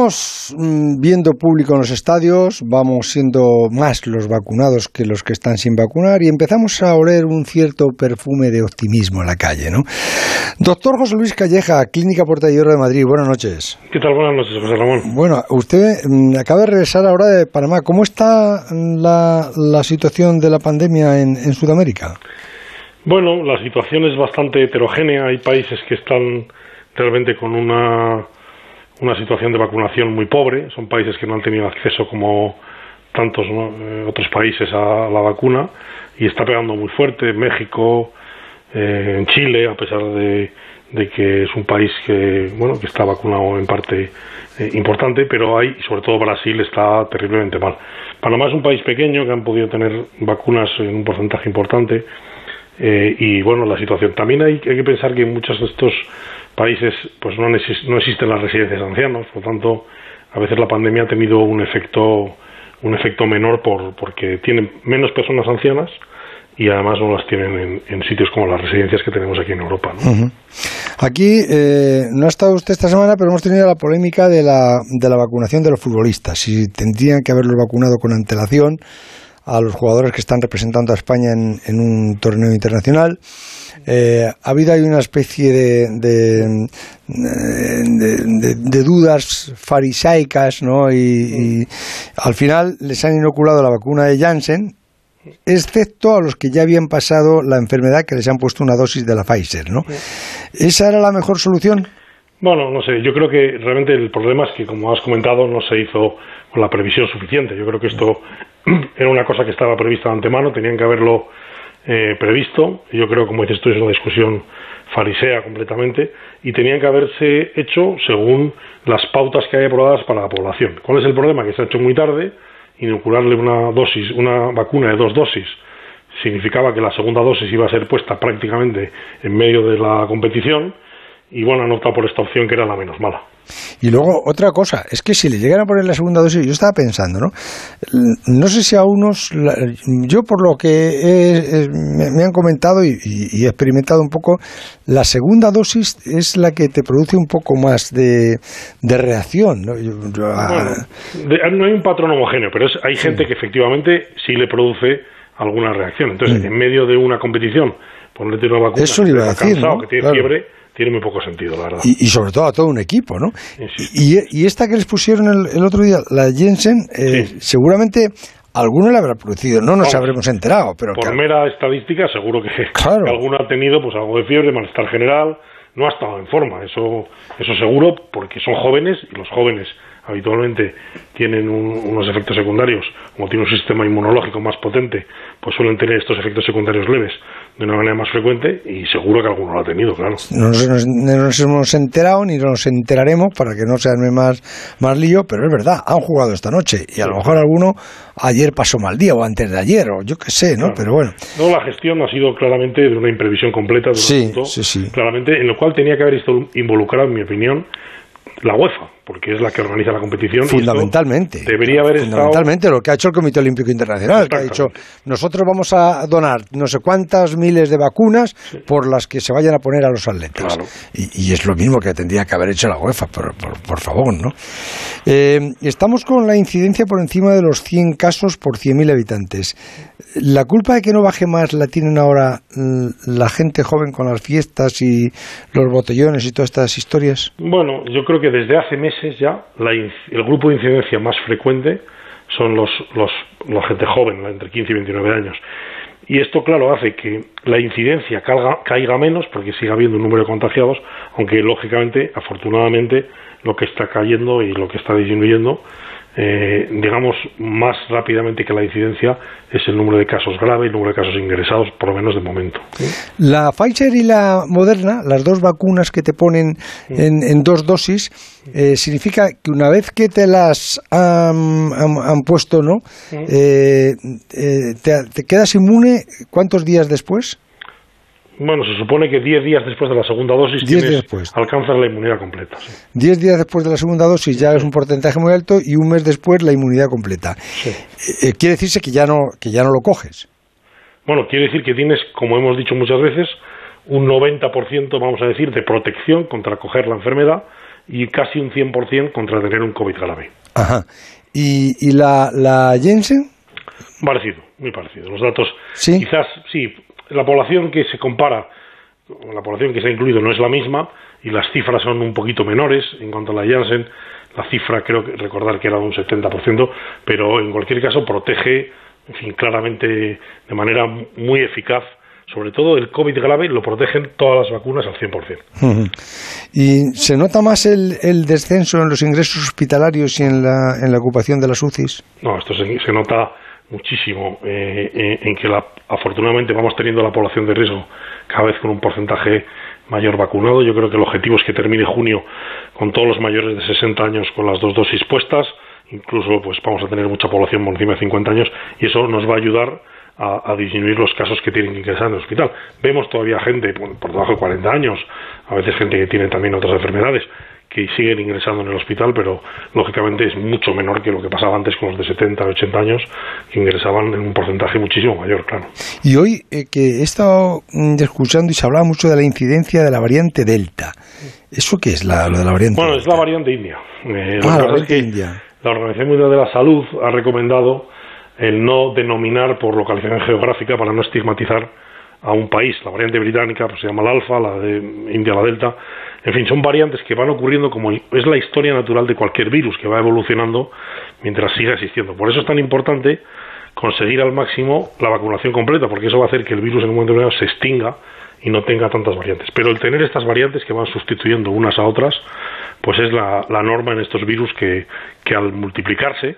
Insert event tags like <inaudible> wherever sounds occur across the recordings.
Vamos mm, viendo público en los estadios, vamos siendo más los vacunados que los que están sin vacunar y empezamos a oler un cierto perfume de optimismo en la calle, ¿no? Doctor José Luis Calleja, Clínica Puerta de Hierro de Madrid, buenas noches. ¿Qué tal? Buenas noches, José Ramón. Bueno, usted mm, acaba de regresar ahora de Panamá. ¿Cómo está la, situación de la pandemia en, en Sudamérica? Bueno, la situación es bastante heterogénea. Hay países que están realmente con una una situación de vacunación muy pobre, son países que no han tenido acceso como tantos eh, otros países a la vacuna. Y está pegando muy fuerte México, eh, en Chile, a pesar de, que es un país que bueno que está vacunado en parte eh, importante, pero hay sobre todo Brasil está terriblemente mal. Panamá es un país pequeño que han podido tener vacunas en un porcentaje importante. Y bueno la situación. También hay, hay que pensar que muchos de estos países pues no, no existen las residencias de ancianos, por lo tanto a veces la pandemia ha tenido un efecto un efecto menor por, porque tienen menos personas ancianas y además no las tienen en, sitios como las residencias que tenemos aquí en Europa. Aquí eh, no ha estado usted esta semana, pero hemos tenido la polémica de la, de la vacunación de los futbolistas. Si tendrían que haberlos vacunado con antelación a los jugadores que están representando a España en, en un torneo internacional. Eh, ha habido ahí una especie de, de, de, dudas farisaicas, ¿no? Y, al final les han inoculado la vacuna de Janssen, excepto a los que ya habían pasado la enfermedad que les han puesto una dosis de la Pfizer, ¿no? ¿Esa era la mejor solución? Bueno, no sé, yo creo que realmente el problema es que, como has comentado, no se hizo con la previsión suficiente. Yo creo que esto <clears throat> era una cosa que estaba prevista de antemano, tenían que haberlo eh, previsto. Yo creo, como dices tú, es una discusión farisea completamente y tenían que haberse hecho según las pautas que hay aprobadas para la población. ¿Cuál es el problema? Que se ha hecho muy tarde. Inocularle una dosis, una vacuna de dos dosis significaba que la segunda dosis iba a ser puesta prácticamente en medio de la competición y bueno, han optado por esta opción que era la menos mala. Y luego, otra cosa, es que si le llegan a poner la segunda dosis, yo estaba pensando, ¿no? No sé si a unos, yo por lo que me, han comentado y, he experimentado un poco, la segunda dosis es la que te produce un poco más de, reacción, ¿no? Ah, no hay un patrón homogéneo, pero hay gente que efectivamente sí le produce alguna reacción. Entonces, mm. en medio de una competición, ponerte una vacuna Eso iba a decir, que tiene fiebre tiene muy poco sentido, la verdad. Y, sobre todo a todo un equipo, ¿no? Y, esta que les pusieron el, otro día, la Jensen, eh, seguramente alguno le habrá producido, no nos habremos enterado, pero... Por mera estadística, seguro <laughs> que, alguno ha tenido pues algo de fiebre, malestar general, no ha estado en forma, eso, eso seguro, porque son jóvenes y los jóvenes habitualmente tienen unos efectos secundarios, como tiene un sistema inmunológico más potente, pues suelen tener estos efectos secundarios leves de una manera más frecuente y seguro que alguno lo ha tenido, claro. No nos, hemos enterado ni nos enteraremos para que no se arme más, más lío, pero es verdad, han jugado esta noche y a lo mejor alguno ayer pasó mal día o antes de ayer o yo qué sé, ¿no? Pero bueno. No, la gestión ha sido claramente de una imprevisión completa, de sí, sí, sí. claramente, en lo cual tenía que haber estado involucrado, en mi opinión, la UEFA, porque es la que organiza la competición. Fundamentalmente. debería haber Fundamentalmente, lo que ha hecho el Comité Olímpico Internacional, que ha dicho, nosotros vamos a donar no sé cuántas miles de vacunas por las que se vayan a poner a los atletas. Y, es lo mismo que tendría que haber hecho la UEFA, por, por, favor, ¿no? Eh, estamos con la incidencia por encima de los 100 casos por 100.000 habitantes. ¿La culpa de que no baje más la tienen ahora la gente joven con las fiestas y los botellones y todas estas historias? Bueno, yo creo que desde hace meses ya el grupo de incidencia más frecuente son los, los, la gente joven, entre 15 y 29 años. Y esto, claro, hace que la incidencia caiga menos porque siga habiendo un número de contagiados, aunque lógicamente, afortunadamente, lo que está cayendo y lo que está disminuyendo eh, digamos, más rápidamente que la incidencia es el número de casos graves y el número de casos ingresados, por lo menos de momento. La Pfizer y la Moderna, las dos vacunas que te ponen en, dos dosis, eh, significa que una vez que te las han, puesto, ¿no? Eh, te quedas inmune cuántos días después? Bueno, se supone que 10 días después de la segunda dosis alcanzas la inmunidad completa. 10 días después de la segunda dosis ya es un porcentaje muy alto y un mes después la inmunidad completa. Eh, eh, quiere decirse que ya, no, que ya no lo coges. Bueno, quiere decir que tienes, como hemos dicho muchas veces, un 90%, vamos a decir, de protección contra coger la enfermedad y casi un 100% contra tener un COVID grave. Ajá. ¿Y, y la, la Jensen? Parecido, muy parecido. Los datos, ¿Sí? quizás, sí, la población que se compara, la población que se ha incluido no es la misma y las cifras son un poquito menores en cuanto a la Janssen. La cifra creo que recordar que era de un 70%, pero en cualquier caso protege, en fin, claramente de manera muy eficaz sobre todo el COVID grave, lo protegen todas las vacunas al 100%. <laughs> ¿Y se nota más el, el, descenso en los ingresos hospitalarios y en la, en la ocupación de las UCIs? No, esto se, se nota muchísimo eh, eh, en que la, afortunadamente vamos teniendo la población de riesgo cada vez con un porcentaje mayor vacunado. Yo creo que el objetivo es que termine junio con todos los mayores de 60 años con las dos dosis puestas. Incluso pues vamos a tener mucha población por encima de 50 años y eso nos va a ayudar a, disminuir los casos que tienen que ingresar en el hospital. Vemos todavía gente por, por debajo de 40 años, a veces gente que tiene también otras enfermedades, que siguen ingresando en el hospital, pero lógicamente es mucho menor que lo que pasaba antes con los de 70 o 80 años, que ingresaban en un porcentaje muchísimo mayor, claro. Y hoy eh, que he estado mm, escuchando y se hablaba mucho de la incidencia de la variante Delta. ¿Eso qué es la, lo de la variante Bueno, es la variante India. Eh, ah, la variante India. La Organización Mundial de la Salud ha recomendado el no denominar por localización geográfica para no estigmatizar a un país. La variante británica pues, se llama la alfa, la de India la delta. En fin, son variantes que van ocurriendo como es la historia natural de cualquier virus que va evolucionando mientras siga existiendo. Por eso es tan importante conseguir al máximo la vacunación completa, porque eso va a hacer que el virus en un momento determinado se extinga y no tenga tantas variantes. Pero el tener estas variantes que van sustituyendo unas a otras, pues es la, norma en estos virus que, que al multiplicarse,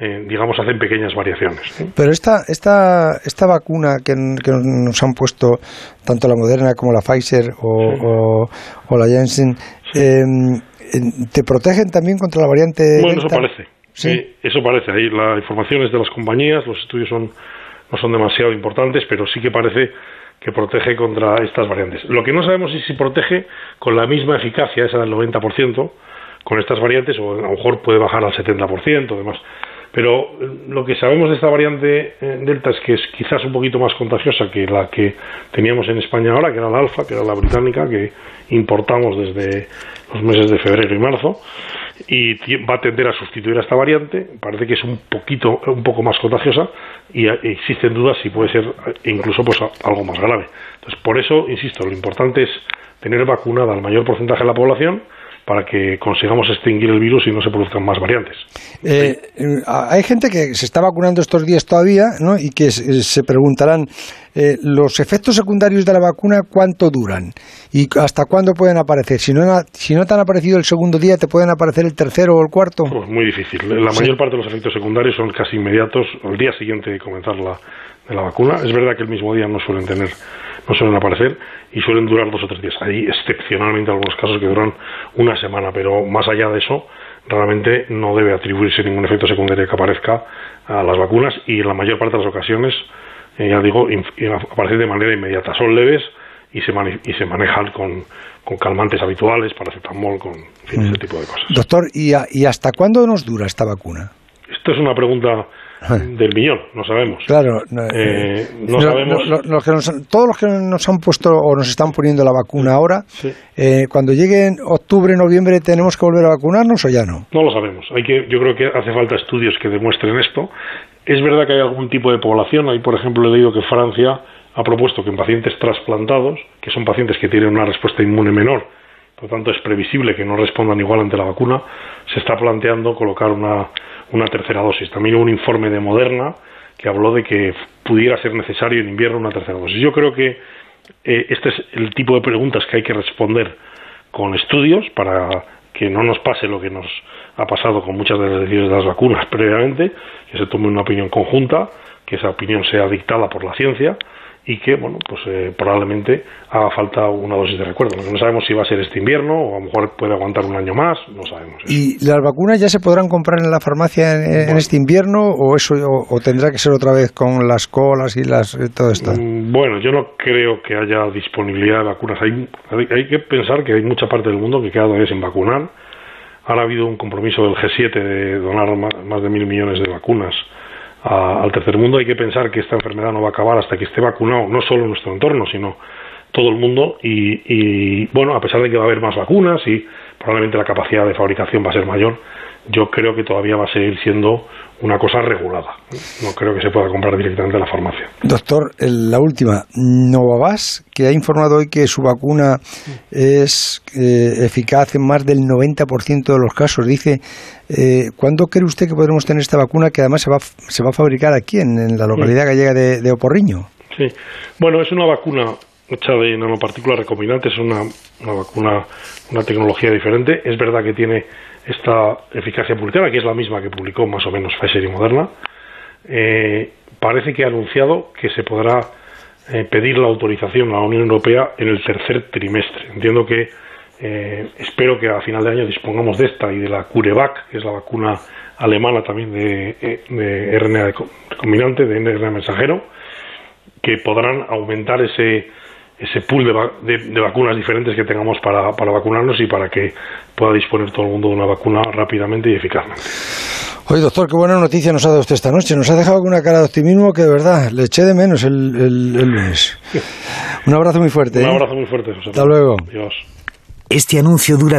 eh, digamos, hacen pequeñas variaciones. Pero esta, esta, esta vacuna que, nos han puesto tanto la Moderna como la Pfizer o, la Janssen, em, ¿te protegen también contra la variante Bueno, eso parece. ¿Sí? eso parece. Ahí la información es de las compañías, los estudios son, no son demasiado importantes, pero sí que parece que protege contra estas variantes. Lo que no sabemos es si protege con la misma eficacia, esa del 90%, con estas variantes, o a lo mejor puede bajar al 70%, además. Pero eh, lo que sabemos de esta variante eh, Delta es que es quizás un poquito más contagiosa que la que teníamos en España ahora, que era la alfa, que era la británica, que importamos desde los meses de febrero y marzo, y va a tender a sustituir a esta variante. Parece que es un poquito, un poco más contagiosa y existen dudas si puede ser incluso pues algo más grave. Entonces, por eso, insisto, lo importante es tener vacunada al mayor porcentaje de la población para que consigamos extinguir el virus y no se produzcan más variantes. Eh, hay gente que se está vacunando estos días todavía ¿no? y que se preguntarán eh, los efectos secundarios de la vacuna cuánto duran y hasta cuándo pueden aparecer. Si no, si no te han aparecido el segundo día, ¿te pueden aparecer el tercero o el cuarto? Pues muy difícil. La mayor parte de los efectos secundarios son casi inmediatos al día siguiente de comenzar la, de la vacuna. Es verdad que el mismo día no suelen tener no suelen aparecer y suelen durar dos o tres días. Hay excepcionalmente algunos casos que duran una semana, pero más allá de eso, realmente no debe atribuirse ningún efecto secundario que aparezca a las vacunas y en la mayor parte de las ocasiones, eh, ya digo, aparecen de manera inmediata. Son leves y se, y se manejan con, con calmantes habituales, paracetamol, con fin, ese mm. tipo de cosas. Doctor, ¿y, ¿y hasta cuándo nos dura esta vacuna? Esto es una pregunta <laughs> del millón, no sabemos. Claro, no, eh, sabemos. todos los que nos han puesto o nos están poniendo la vacuna ahora, eh, cuando llegue octubre, noviembre, ¿tenemos que volver a vacunarnos o ya no? No lo sabemos. Hay que, yo creo que hace falta estudios que demuestren esto. Es verdad que hay algún tipo de población. Hay, por ejemplo, he leído que Francia ha propuesto que en pacientes trasplantados, que son pacientes que tienen una respuesta inmune menor, por tanto es previsible que no respondan igual ante la vacuna, se está planteando colocar una una tercera dosis. También hubo un informe de Moderna que habló de que pudiera ser necesario en invierno una tercera dosis. Yo creo que eh, este es el tipo de preguntas que hay que responder con estudios para que no nos pase lo que nos ha pasado con muchas de las vacunas previamente, que se tome una opinión conjunta, que esa opinión sea dictada por la ciencia y que, bueno, pues eh, probablemente haga falta una dosis de recuerdo. No sabemos si va a ser este invierno o a lo mejor puede aguantar un año más, no sabemos. ¿Y las vacunas ya se podrán comprar en la farmacia en, este invierno o eso o, tendrá que ser otra vez con las colas y las eh, todo esto? Mm, bueno, yo no creo que haya disponibilidad de vacunas. Hay, hay, que pensar que hay mucha parte del mundo que queda todavía sin vacunar. Ahora ha habido un compromiso del G7 de donar más de mil millones de vacunas al tercer mundo, hay que pensar que esta enfermedad no va a acabar hasta que esté vacunado, no solo nuestro entorno, sino todo el mundo. Y, bueno, a pesar de que va a haber más vacunas y probablemente la capacidad de fabricación va a ser mayor, yo creo que todavía va a seguir siendo una cosa regulada. No creo que se pueda comprar directamente en la farmacia. Doctor, la última, Novavax, que ha informado hoy que su vacuna es eh, eficaz en más del 90% de los casos, dice, eh, ¿cuándo cree usted que podremos tener esta vacuna que además se va, se va a fabricar aquí, en, la localidad gallega de, Oporriño? Sí, bueno, es una vacuna hecha de nanopartículas recombinantes, es una, una vacuna, una tecnología diferente. Es verdad que tiene esta eficacia publicada, que es la misma que publicó más o menos Pfizer y Moderna, eh, parece que ha anunciado que se podrá eh, pedir la autorización a la Unión Europea en el tercer trimestre. Entiendo que eh, espero que a final de año dispongamos de esta y de la CureVac, que es la vacuna alemana también de, de RNA recombinante, de RNA mensajero, que podrán aumentar ese ese pool de, vacunas diferentes que tengamos para, para, vacunarnos y para que pueda disponer todo el mundo de una vacuna rápidamente y eficazmente. Oye, doctor, qué buena noticia nos ha dado usted esta noche. Nos ha dejado con una cara de optimismo que de verdad le eché de menos el, el, lunes. Un abrazo muy fuerte. Un ¿eh? abrazo muy fuerte. Hasta luego. Adiós. Este anuncio dura